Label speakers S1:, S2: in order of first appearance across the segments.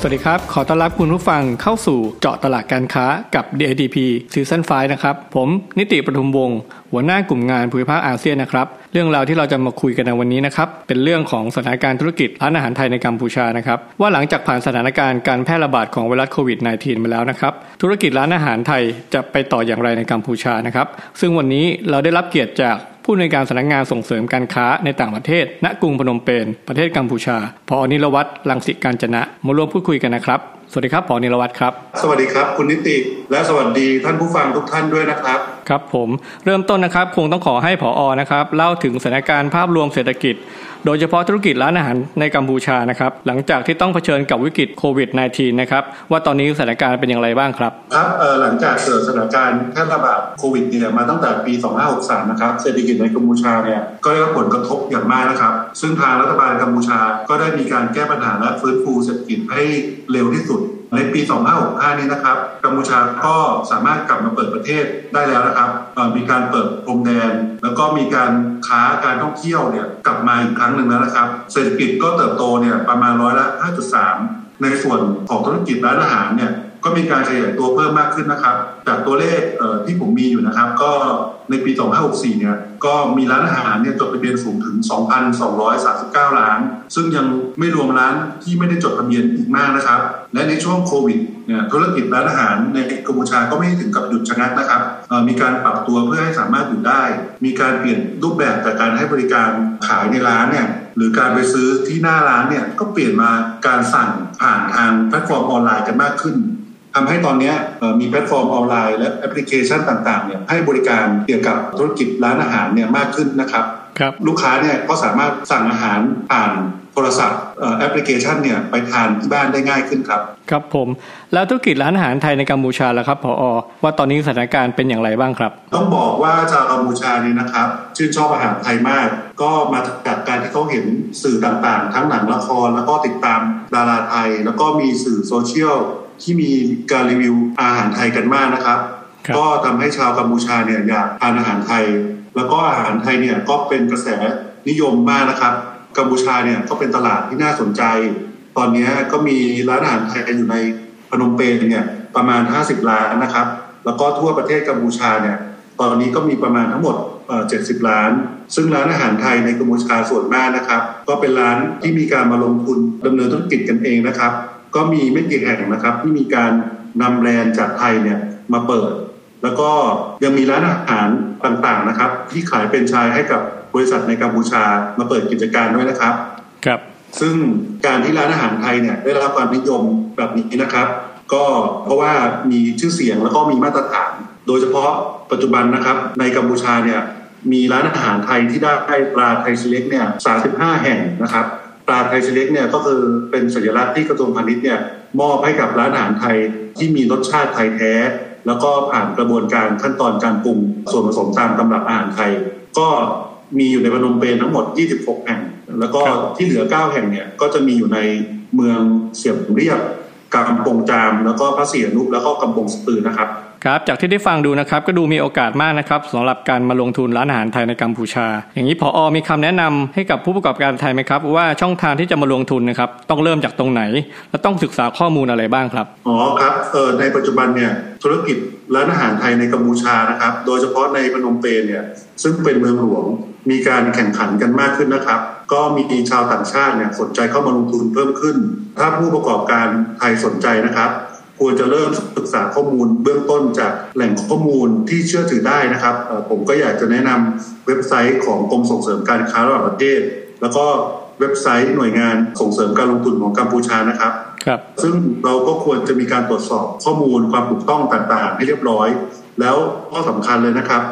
S1: สวัสดีครับ ขอต้อนรับคุณผู้ฟังเข้าสู่เจาะตลาดการค้ากับ DADP ซีซั่น5นะครับ ผมนิติประทุมวงศ์หัวหน้ากลุ่มงานภูมิภาคอาเซียนนะครับ เรื่องราวที่เราจะมาคุยกันในวันนี้นะครับ เป็นเรื่องของสถานการณ์ธุรกิจร้านอาหารไทยในกัมพูชานะครับ ว่าหลังจากผ่านสถานการณ์การแพร่ระบาดของไวรัสโควิด -19 มาแล้วนะครับ ธุรกิจร้านอาหารไทยจะไปต่ออย่างไรในกัมพูชานะครับ ซึ่งวันนี้เราได้รับเกียรติจาก ผู้ในการสำนักงานส่งเสริมการค้าในต่างประเทศ ณกรุงพนมเปญประเทศกัมพูชาพอนิรวัตรลังสิการจนะมาร่วมพูดคุยกันนะครับสวัสดีครับพอนิรวัตรครับ
S2: สวัสดีครับ คุณนิติ และสวัสดีท่านผู้ฟังทุกท่านด้วยนะครับ
S1: ครับผมเริ่มต้นนะครับคงต้องขอให้ผออนะครับเล่าถึงสถานการณ์ภาพรวมเศรษฐกิจ โดยเฉพาะธุรกิจร้านอาหารในกัมพูชานะครับหลังจากที่ต้องเผชิญกับวิกฤตโควิด -19 นะครับว่าตอนนี้สถานการณ์เป็นอย่างไรบ้างครับ
S2: ครับหลังจากเกิดสถานการณ์แพร่ระบาดโควิดเนี่ยมาตั้งแต่ปี 2563 นะครับเศรษฐกิจในกัมพูชาเนี่ยก็ได้รับผลกระทบอย่างมากนะครับ ซึ่งทางรัฐบาลกัมพูชาก็ได้มีการแก้ปัญหาและฟื้นฟูเศรษฐกิจให้เร็วที่สุด ในปี 2565 นี้นะครับ กัมพูชาก็สามารถกลับมาเปิดประเทศได้แล้วนะครับ มีการเปิดพรมแดน แล้วก็มีการค้าการท่องเที่ยวเนี่ยกลับมาอีกครั้งหนึ่งแล้วนะครับ เศรษฐกิจก็เติบโตเนี่ยประมาณร้อยละ 5.3 ในส่วนของธุรกิจร้านอาหารเนี่ย ก็มีการขยายตัวเพิ่มมากขึ้นนะครับ จากตัวเลขที่ผมมีอยู่นะครับ ก็ในปี 2564 เนี่ย ก็มีร้านอาหารเนี่ยจดทะเบียนสูงถึง 2,239ล้าน ซึ่งยังไม่รวมร้านที่ไม่ได้จดทะเบียนอีกมากนะครับ และในช่วงโควิดเนี่ยธุรกิจร้านอาหารในกัมพูชาก็ไม่ถึงกับหยุดชะงักนะครับ มีการปรับตัวเพื่อให้สามารถอยู่ได้ มีการเปลี่ยนรูปแบบจากการให้บริการขายในร้านเนี่ยหรือการไปซื้อที่หน้าร้านเนี่ยก็เปลี่ยนมาการสั่งผ่านทางแพลตฟอร์มออนไลน์กันมากขึ้น ทำให้ตอนนี้มีแพลตฟอร์มออนไลน์และแอปพลิเคชันต่างๆเนี่ยให้บริการเกี่ยวกับธุรกิจร้านอาหารเนี่ยมากขึ้นนะครับ
S1: ครับ
S2: ลูกค้าเนี่ยก็สามารถสั่งอาหารผ่านโทรศัพท์แอปพลิเคชันเนี่ยไปทานที่บ้านได้ง่ายขึ้นครับ
S1: ครับผม แล้วธุรกิจร้านอาหารไทยในกัมพูชาแล้วครับพออว่าตอนนี้สถานการณ์เป็นอย่างไรบ้างครับ
S2: ต้องบอกว่าชาวกัมพูชานี่นะครับ ชื่นชอบอาหารไทยมาก ก็มาจากการที่เขาเห็นสื่อต่างๆ ทั้งหนังละครแล้วก็ติดตามดาราไทย แล้วก็มีสื่อโซเชียล ที่มีการรีวิวอาหารไทยกันมากนะครับ ก็ทำให้ชาวกัมพูชาเนี่ยอยากทานอาหารไทย แล้วก็อาหารไทยเนี่ยก็เป็นกระแสนิยมมากนะครับ กัมพูชาเนี่ยก็เป็นตลาดที่น่าสนใจ ตอนนี้ก็มีร้านอาหารไทยอยู่ในพนมเปญเนี่ยประมาณ 50ล้านนะครับ แล้วก็ทั่วประเทศกัมพูชาเนี่ยตอนนี้ก็มีประมาณทั้งหมด 70 ล้าน ซึ่งร้านอาหารไทยในกัมพูชาส่วนมากนะครับ ก็เป็นร้านที่มีการมาลงทุนดำเนินธุรกิจกันเองนะครับ ก็มีไม่กี่แห่งนะครับ ที่มีการนำแบรนด์จากไทยเนี่ยมาเปิด แล้วก็ยังมีร้านอาหารต่างๆนะครับ ที่ขายเป็นชายให้กับบริษัทในกัมพูชามาเปิดกิจการด้วยนะครับ
S1: ครับ
S2: ซึ่งการที่ร้านอาหารไทยเนี่ยได้รับความนิยมแบบนี้นะครับ ก็เพราะว่ามีชื่อเสียงแล้วก็มีมาตรฐาน โดยเฉพาะปัจจุบันนะครับ ในกัมพูชาเนี่ยมีร้านอาหารไทยที่ได้ปลาไทยเล็กเนี่ย 35 แห่งนะครับ ปลาไทยเล็กเนี่ยก็คือเป็นสัญลักษณ์ที่กระทรวงพาณิชย์เนี่ยมอบให้กับร้านอาหารไทยที่มีรสชาติไทยแท้ แล้วก็ผ่านกระบวนการขั้นตอนการปรุงส่วนผสมตามตำรับอาหารไทย ก็มีอยู่ในพนมเปญทั้งหมด 26 แห่ง แล้วก็ที่เหลือ 9 แห่งเนี่ยก็จะมีอยู่ในเมืองเสียมเรียบกำปงจาม แล้วก็พระศรีอนุแล้วก็กำปงสตือนะครับ
S1: ครับจากที่ได้ฟังดูนะครับก็ดูมีโอกาสมากนะครับสำหรับการมาลงทุนร้านอาหารไทยในกัมพูชา อย่างนี้พออมีคำแนะนำให้กับผู้ประกอบการไทยไหมครับ ว่าช่องทางที่จะมาลงทุนนะครับต้องเริ่มจากตรงไหน และต้องศึกษาข้อมูลอะไรบ้างครับ
S2: อ๋อครับเออในปัจจุบันเนี่ยธุรกิจร้านอาหารไทยในกัมพูชานะครับ โดยเฉพาะในพนมเปญเนี่ยซึ่งเป็นเมืองหลวงมีการแข่งขันกันมากขึ้นนะครับ ก็มีชาวต่างชาติเนี่ยสนใจเข้ามาลงทุนเพิ่มขึ้น ถ้าผู้ประกอบการไทยสนใจนะครับ ควรจะเริ่มศึกษาข้อมูลเบื้องต้นจากแหล่งข้อมูลที่เชื่อถือได้นะครับ ผมก็อยากจะแนะนำเว็บไซต์ของกรมส่งเสริมการค้าระหว่างประเทศ แล้วก็เว็บไซต์หน่วยงานส่งเสริมการลงทุนของกัมพูชานะครับ
S1: ครับ
S2: ซึ่งเราก็ควรจะมีการตรวจสอบข้อมูลความถูกต้องต่างๆ ให้เรียบร้อย แล้วข้อสำคัญเลยนะครับ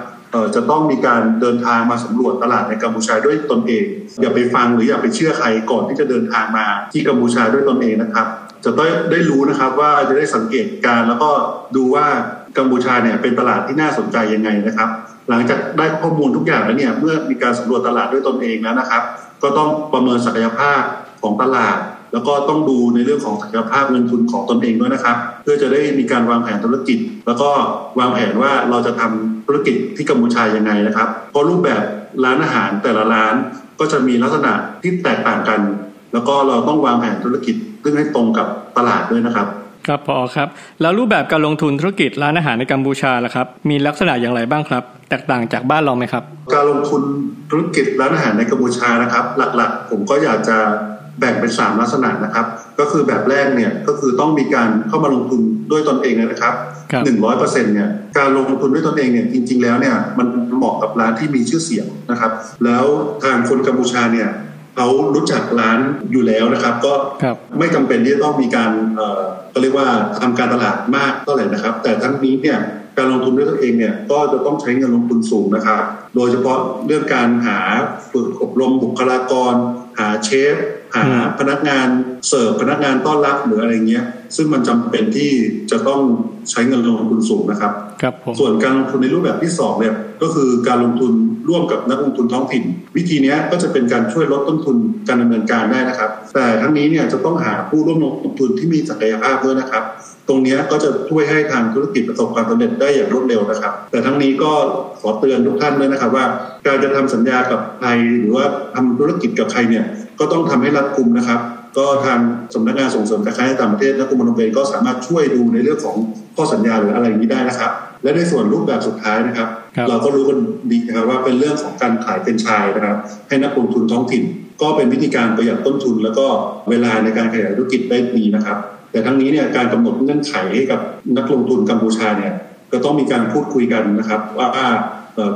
S2: จะต้องมีการเดินทางมาสำรวจตลาดในกัมพูชาด้วยตนเอง อย่าไปฟังหรืออย่าไปเชื่อใครก่อนที่จะเดินทางมาที่กัมพูชาด้วยตนเองนะครับ จะได้ได้รู้นะครับว่าจะได้สังเกตการแล้วก็ดูว่ากัมพูชาเนี่ยเป็นตลาดที่น่าสนใจยังไงนะครับ หลังจากได้ข้อมูลทุกอย่างแล้วเนี่ยเมื่อมีการสำรวจตลาดด้วยตนเองแล้วนะครับ ก็ต้องประเมินศักยภาพของตลาด แล้วก็ต้องดูในเรื่องของศักยภาพเงินทุนของตนเองด้วยนะครับ เพื่อจะได้มีการวางแผนธุรกิจ แล้วก็วางแผนว่าเราจะทำธุรกิจที่กัมพูชายังไงนะครับเพราะรูปแบบร้านอาหารแต่ละร้านก็จะมีลักษณะที่แตกต่างกัน แล้วก็เราต้องวางแผนธุรกิจซึ่งให้ตรงกับตลาดด้วยนะครับ
S1: ครับพอครับแล้วรูปแบบการลงทุนธุรกิจร้านอาหารในกัมพูชาล่ะครับ มีลักษณะอย่างไรบ้างครับ แตกต่างจากบ้านเราไหมครับ
S2: การลงทุนธุรกิจร้านอาหารในกัมพูชานะครับ หลักๆ ผมก็อยากจะแบ่งเป็น 3 ลักษณะนะครับ ก็คือแบบแรกเนี่ยก็คือต้องมีการเข้ามาลงทุนด้วยตนเองนะครับ
S1: ครับ
S2: หนึ่งร้อยเปอร์เซ็นต์เนี่ยการลงทุนด้วยตนเองเนี่ยจริง ๆ แล้วเนี่ยมันเหมาะกับร้านที่มีชื่อเสียงนะครับ แล้วทางคนกัมพูชาเนี่ย เขารู้จักร้านอยู่แล้วนะครับ ก็
S1: ครับ
S2: ไม่จำเป็นที่จะต้องมีการเอ่อก็เรียกว่าทำการตลาดมากเท่าไหร่นะครับ แต่ทั้งนี้เนี่ยการลงทุนด้วยตัวเองเนี่ยก็จะต้องใช้เงินลงทุนสูงนะครับ โดยเฉพาะเรื่องการหาฝึกอบรมบุคลากร หาเชฟ หา
S1: อืม
S2: พนักงานเสิร์ฟพนักงานต้อนรับหรืออะไรเงี้ย ซึ่งมันจำเป็นที่จะต้องใช้เงินลงทุนสูงนะครับ
S1: ครับผม
S2: ส่วนการลงทุนในรูปแบบที่สองเนี่ยก็คือการลงทุนร่วมกับนักลงทุนท้องถิ่น วิธีเนี้ยก็จะเป็นการช่วยลดต้นทุนการดำเนินการได้นะครับ แต่ทั้งนี้เนี่ยจะต้องหาผู้ร่วมลงทุนที่มีศักยภาพด้วยนะครับ ตรงเนี้ยก็จะช่วยให้ทางธุรกิจประสบความสำเร็จได้อย่างรวดเร็วนะครับ แต่ทั้งนี้ก็ขอเตือนทุกท่านด้วยนะครับว่า การจะทำสัญญากับใครหรือว่าทำธุรกิจกับใครเนี่ยก็ต้องทำให้รัดกุมนะครับ ก็ทางสำนักงานส่งเสริมการค้าในต่างประเทศและกรมการเงินก็สามารถช่วยดูในเรื่องของข้อสัญญาหรืออะไรอย่างนี้ได้นะครับ และในส่วนรูปแบบสุดท้ายนะครับ
S1: ครับ
S2: เราก็รู้กันดีนะครับว่าเป็นเรื่องของการขายเป็นไชายนะครับ ให้นักลงทุนท้องถิ่น ก็เป็นวิธีการประหยัดต้นทุน แล้วก็เวลาในการขยายธุรกิจได้ดีนะครับ แต่ทั้งนี้เนี่ยการกำหนดเงื่อนไขให้กับนักลงทุนกัมพูชาเนี่ยก็ต้องมีการพูดคุยกันนะครับว่าเอ่อ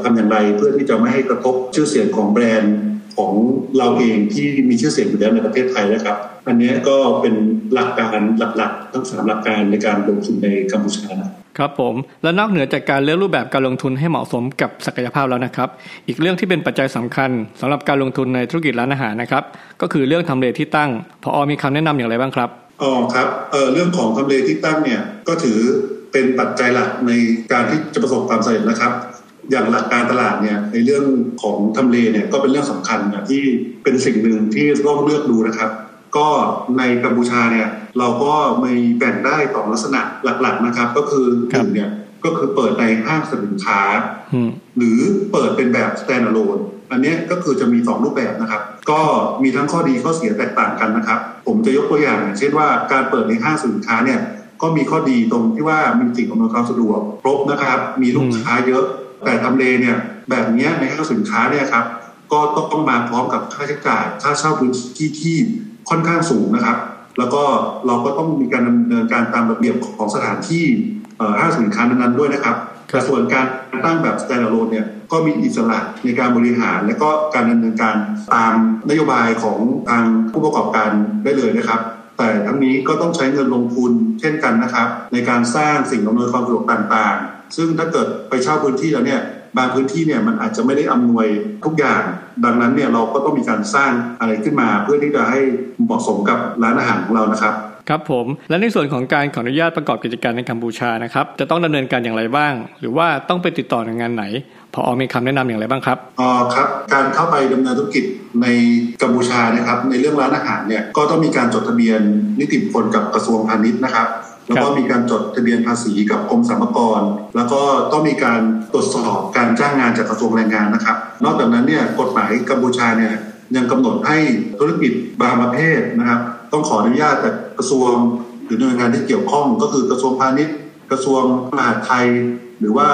S2: ทำอย่างไรเพื่อที่จะไม่ให้กระทบชื่อเสียงของแบรนด์ของเราเองที่มีชื่อเสียงอยู่แล้วในประเทศไทยนะครับ อันเนี้ยก็เป็นหลักการหลักๆ ทั้งสามหลักการในการลงทุนในกัมพูชานะ
S1: ครับผมและนอกเหนือจากการเลือกรูปแบบการลงทุนให้เหมาะสมกับศักยภาพแล้วนะครับ อีกเรื่องที่เป็นปัจจัยสำคัญสำหรับการลงทุนในธุรกิจร้านอาหารนะครับ ก็คือเรื่องทำเลที่ตั้งพอมีคำแนะนำอย่างไรบ้างครับ
S2: อ๋อครับเอ่อเรื่องของทำเลที่ตั้งเนี่ยก็ถือเป็นปัจจัยหลักในการที่จะประสบความสำเร็จนะครับ อย่างหลักการตลาดเนี่ยในเรื่องของทำเลเนี่ยก็เป็นเรื่องสำคัญนะที่เป็นสิ่งหนึ่งที่ต้องเลือกดูนะครับ ก็ในกัมพูชาเนี่ยเราก็มีแบ่งได้สองลักษณะหลักๆนะครับ ก็คือห
S1: ครับ
S2: นึ่งเนี่ยก็คือเปิดในห้างสรรพสินค้า
S1: อืม
S2: หรือเปิดเป็นแบบ standalone อันเนี้ยก็คือจะมี 2 รูปแบบนะครับ ก็มีทั้งข้อดีข้อเสียแตกต่างกันนะครับ ผมจะยกตัวอย่างอย่าง เช่นว่าการเปิดในห้างสินค้าเนี่ยก็มีข้อดีตรงที่ว่ามีสิ่งอำนวยความสะดวกครบนะครับ มีลูกค้าเยอะ แต่ทำเลเนี่ยแบบเนี้ยในห้างสินค้าเนี่ยครับก็ต้องมาพร้อมกับค่าใช้จ่ายค่าเช่าพื้นที่ที่ค่อนข้างสูงนะครับ แล้วก็เราก็ต้องมีการดำเนินการตามระเบียบของสถานที่เอ่อห้างสินค้านั้นๆด้วยนะครับ
S1: ครับ
S2: แต่ส่วนการตั้งแบบ standalone เนี่ยก็มีอิสระในการบริหาร และก็การดำเนินการตามนโยบายของทางผู้ประกอบการได้เลยนะครับ แต่ทั้งนี้ก็ต้องใช้เงินลงทุนเช่นกันนะครับ ในการสร้างสิ่งอำนวยความสะดวกต่างๆ ซึ่งถ้าเกิดไปเช่าพื้นที่แล้วเนี่ยบางพื้นที่เนี่ยมันอาจจะไม่ได้อำนวยทุกอย่าง ดังนั้นเนี่ยเราก็ต้องมีการสร้างอะไรขึ้นมา เพื่อที่จะให้เหมาะสมกับร้านอาหารของเรานะครับ
S1: ครับผมและในส่วนของการขออนุญาตประกอบกิจการในกัมพูชานะครับจะต้องดำเนินการอย่างไรบ้าง หรือว่าต้องไปติดต่อหน่วยงานไหนพอมีคำแนะนำอย่างไรบ้างครับ
S2: อ๋อครับ การเข้าไปดำเนินธุรกิจในกัมพูชานะครับในเรื่องร้านอาหารเนี่ยก็ต้องมีการจดทะเบียนนิติบุคคลกับกระทรวงพาณิชย์นะครับ แล้วก็มีการจดทะเบียนภาษีกับกรมสรรพากร แล้วก็ต้องมีการตรวจสอบการจ้างงานจากกระทรวงแรงงานนะครับ นอกจากนั้นเนี่ยกฎหมายกัมพูชาเนี่ยยังกำหนดให้ธุรกิจบางประเภทนะครับ ต้องขออนุญาตจากกระทรวงหรือหน่วยงานที่เกี่ยวข้อง ก็คือกระทรวงพาณิชย์ กระทรวงมหาดไทย หรือว่า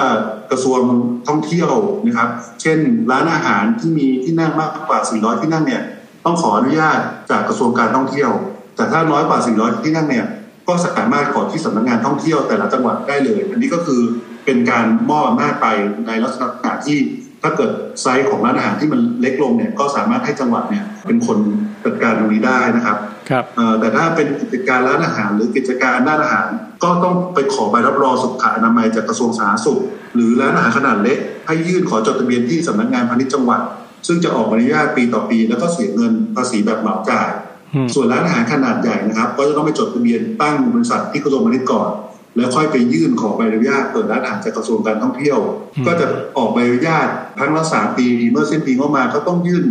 S2: กระทรวงท่องเที่ยวนะครับ เช่น ร้านอาหารที่มีที่นั่งมากกว่า 400 ที่นั่งเนี่ยต้องขออนุญาตจากกระทรวงการท่องเที่ยว แต่ถ้าน้อยกว่า 400 ที่นั่งเนี่ย ก็สามารถขอที่สำนักงานท่องเที่ยวแต่ละจังหวัดได้เลย อันนี้ก็คือเป็นการมอบอำนาจไปในลักษณะที่ถ้าเกิดไซส์ของร้านอาหารที่มันเล็กลงเนี่ยก็สามารถให้จังหวัดเนี่ยเป็นคนจัดการตรงนี้ได้นะครับ
S1: ครับ
S2: เอ่อแต่ถ้าเป็นกิจการร้านอาหารหรือกิจการด้านอาหาร ก็ต้องไปขอใบรับรองสุขอนามัยจากกระทรวงสาธารณสุข หรือร้านอาหารขนาดเล็ก ให้ยื่นขอจดทะเบียนที่สำนักงานพาณิชย์จังหวัด ซึ่งจะออกใบอนุญาตปีต่อปี แล้วก็เสียเงินภาษีแบบเหมาจ่าย
S1: อืม
S2: ส่วนร้านอาหารขนาดใหญ่นะครับ ก็จะต้องไปจดทะเบียนตั้งบริษัทที่กระทรวงพาณิชย์ก่อน แล้วค่อยไปยื่นขอใบอนุญาตเปิดร้านอาหารจากกระทรวงการท่องเที่ยว ก็จะออกใบอนุญาตทั้งละสามปีเมื่อสิ้นปีงบมาก็ต้องยื่น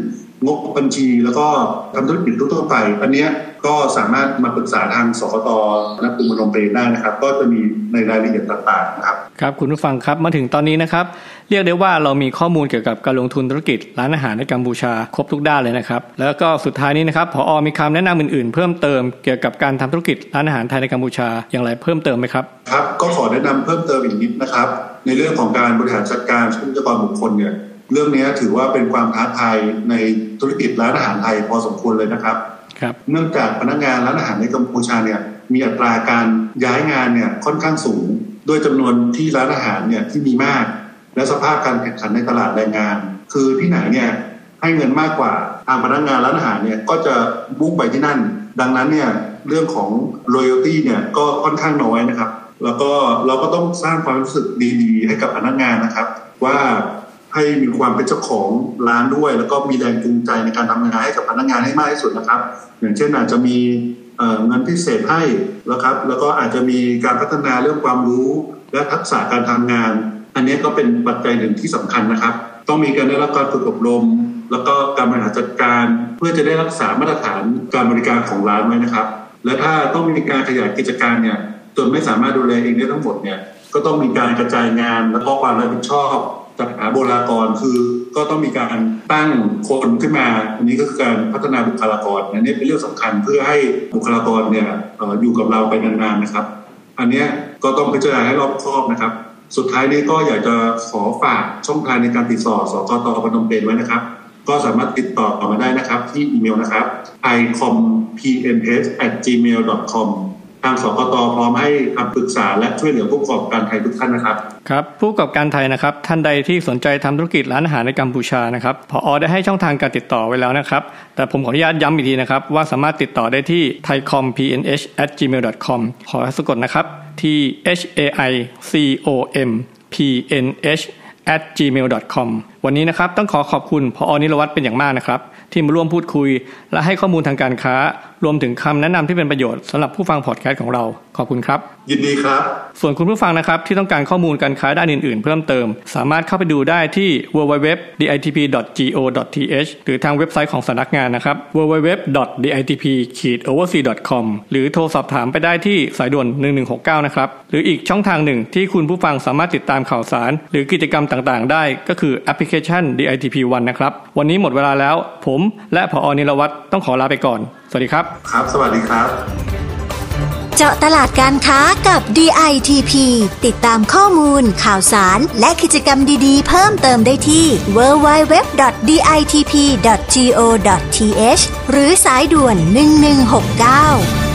S2: งบบัญชีแล้วก็ทำธุรกิจทั่วไป อันนี้ก็สามารถมาปรึกษาทางสกตนักตุมนมเปได้นะครับ ก็จะมีในรายละเอียดต่างๆนะครับ
S1: ครับคุณผู้ฟังครับมาถึงตอนนี้นะครับ เรียกได้ว่าเรามีข้อมูลเกี่ยวกับการลงทุนธุรกิจร้านอาหารในกัมพูชาครบทุกด้านเลยนะครับ แล้วก็สุดท้ายนี้นะครับพออมีคำแนะนำอื่นๆ เพิ่มเติมเกี่ยวกับการทำธุรกิจร้านอาหารไทยในกัมพูชาอย่างไรเพิ่มเติมไหมครับ
S2: ครับก็ขอแนะนำเพิ่มเติมอีกนิดนะครับ ในเรื่องของการบริหารจัดการทรัพยากรบุคคลเนี่ยเรื่องนี้ถือว่าเป็นความท้าทายในธุรกิจร้านอาหารไทยพอสมควรเลยนะครับ
S1: ครับ
S2: เนื่องจากพนักงานร้านอาหารในกัมพูชาเนี่ยมีอัตราการย้ายงานเนี่ยค่อนข้างสูง ด้วยจำนวนที่ร้านอาหารเนี่ยที่มีมาก และสภาพการแข่งขันในตลาดแรงงาน คือที่ไหนเนี่ยให้เงินมากกว่าทางพนักงานร้านอาหารเนี่ยก็จะบุ้งไปที่นั่น ดังนั้นเนี่ยเรื่องของ loyalty เนี่ยก็ค่อนข้างน้อยนะครับ แล้วก็เราก็ต้องสร้างความรู้สึกดีๆ ให้กับพนักงานนะครับ ว่าให้มีความเป็นเจ้าของร้านด้วย แล้วก็มีแรงจูงใจในการทำงานให้กับพนักงานให้มากที่สุดนะครับ อย่างเช่นอาจจะมีเงินพิเศษให้นะครับ แล้วก็อาจจะมีการพัฒนาเรื่องความรู้และทักษะการทำงาน อันนี้ก็เป็นปัจจัยหนึ่งที่สำคัญนะครับ ต้องมีการได้รับการฝึกอบรม แล้วก็การบริหารจัดการ เพื่อจะได้รักษามาตรฐานการบริการของร้านไว้นะครับ และถ้าต้องมีการขยายกิจการเนี่ยจนไม่สามารถดูแลเองได้ทั้งหมดเนี่ยก็ต้องมีการกระจายงานแล้วก็ความรับผิดชอบจัดหาบุคลากรคือก็ต้องมีการตั้งคนขึ้นมา อันนี้ก็คือการพัฒนาบุคลากรอันนี้เป็นเรื่องสำคัญเพื่อให้บุคลากรเนี่ยอยู่กับเราไปนานๆนะครับ อันนี้ก็ต้องพิจารณาให้รอบคอบนะครับ สุดท้ายนี้ก็อยากจะขอฝากช่องทางในการติดต่อสกตพนมเปญไว้นะครับ ก็สามารถติดต่อมาได้นะครับ ที่อีเมลนะครับ icompns@gmail.com างสกตพร้อมให้คำปรึกษาและช่วยเหลือผู้ประกอบการไทยทุกท่านนะครับ
S1: ครับผู้ประกอบการไทยนะครับ ท่านใดที่สนใจทำธุรกิจร้านอาหารในกัมพูชานะครับพออได้ให้ช่องทางการติดต่อไว้แล้วนะครับ แต่ผมขออนุญาตย้ำอีกทีนะครับ ว่าสามารถติดต่อได้ที่ thaicompnh@gmail.com ขอสะกดนะครับที่ h a i c o m p n h at gmail.com วันนี้นะครับต้องขอขอบคุณพออนิรวัตรเป็นอย่างมากนะครับ ที่มาร่วมพูดคุย และให้ข้อมูลทางการค้า รวมถึงคำแนะนำที่เป็นประโยชน์สำหรับผู้ฟังพอดแคสต์ของเรา ขอบคุณครับ
S2: ยินดีครับ
S1: ส่วนคุณผู้ฟังนะครับที่ต้องการข้อมูลการค้าด้านอื่น ๆ เพิ่มเติม สามารถเข้าไปดูได้ที่ www.ditp.go.th หรือทางเว็บไซต์ของสำนักงานนะครับ www.ditp-oversea.com หรือโทรสอบถามไปได้ที่สายด่วน 1169 นะครับ หรืออีกช่องทางหนึ่งที่คุณผู้ฟังสามารถติดตามข่าวสาร หรือกิจกรรมต่าง ๆ ได้ก็คือแอปพลิเคชัน DITP One นะครับ วันนี้หมดเวลาแล้ว ผมและผอนิรวัตรต้องขอลาไปก่อน สวัสดีครับ
S2: ครับ สวัสดีครับ
S3: เจาะตลาดการค้ากับ DITP ติดตามข้อมูล ข่าวสาร และกิจกรรมดีๆ เพิ่มเติมได้ที่ www.ditp.go.th หรือสายด่วน 1169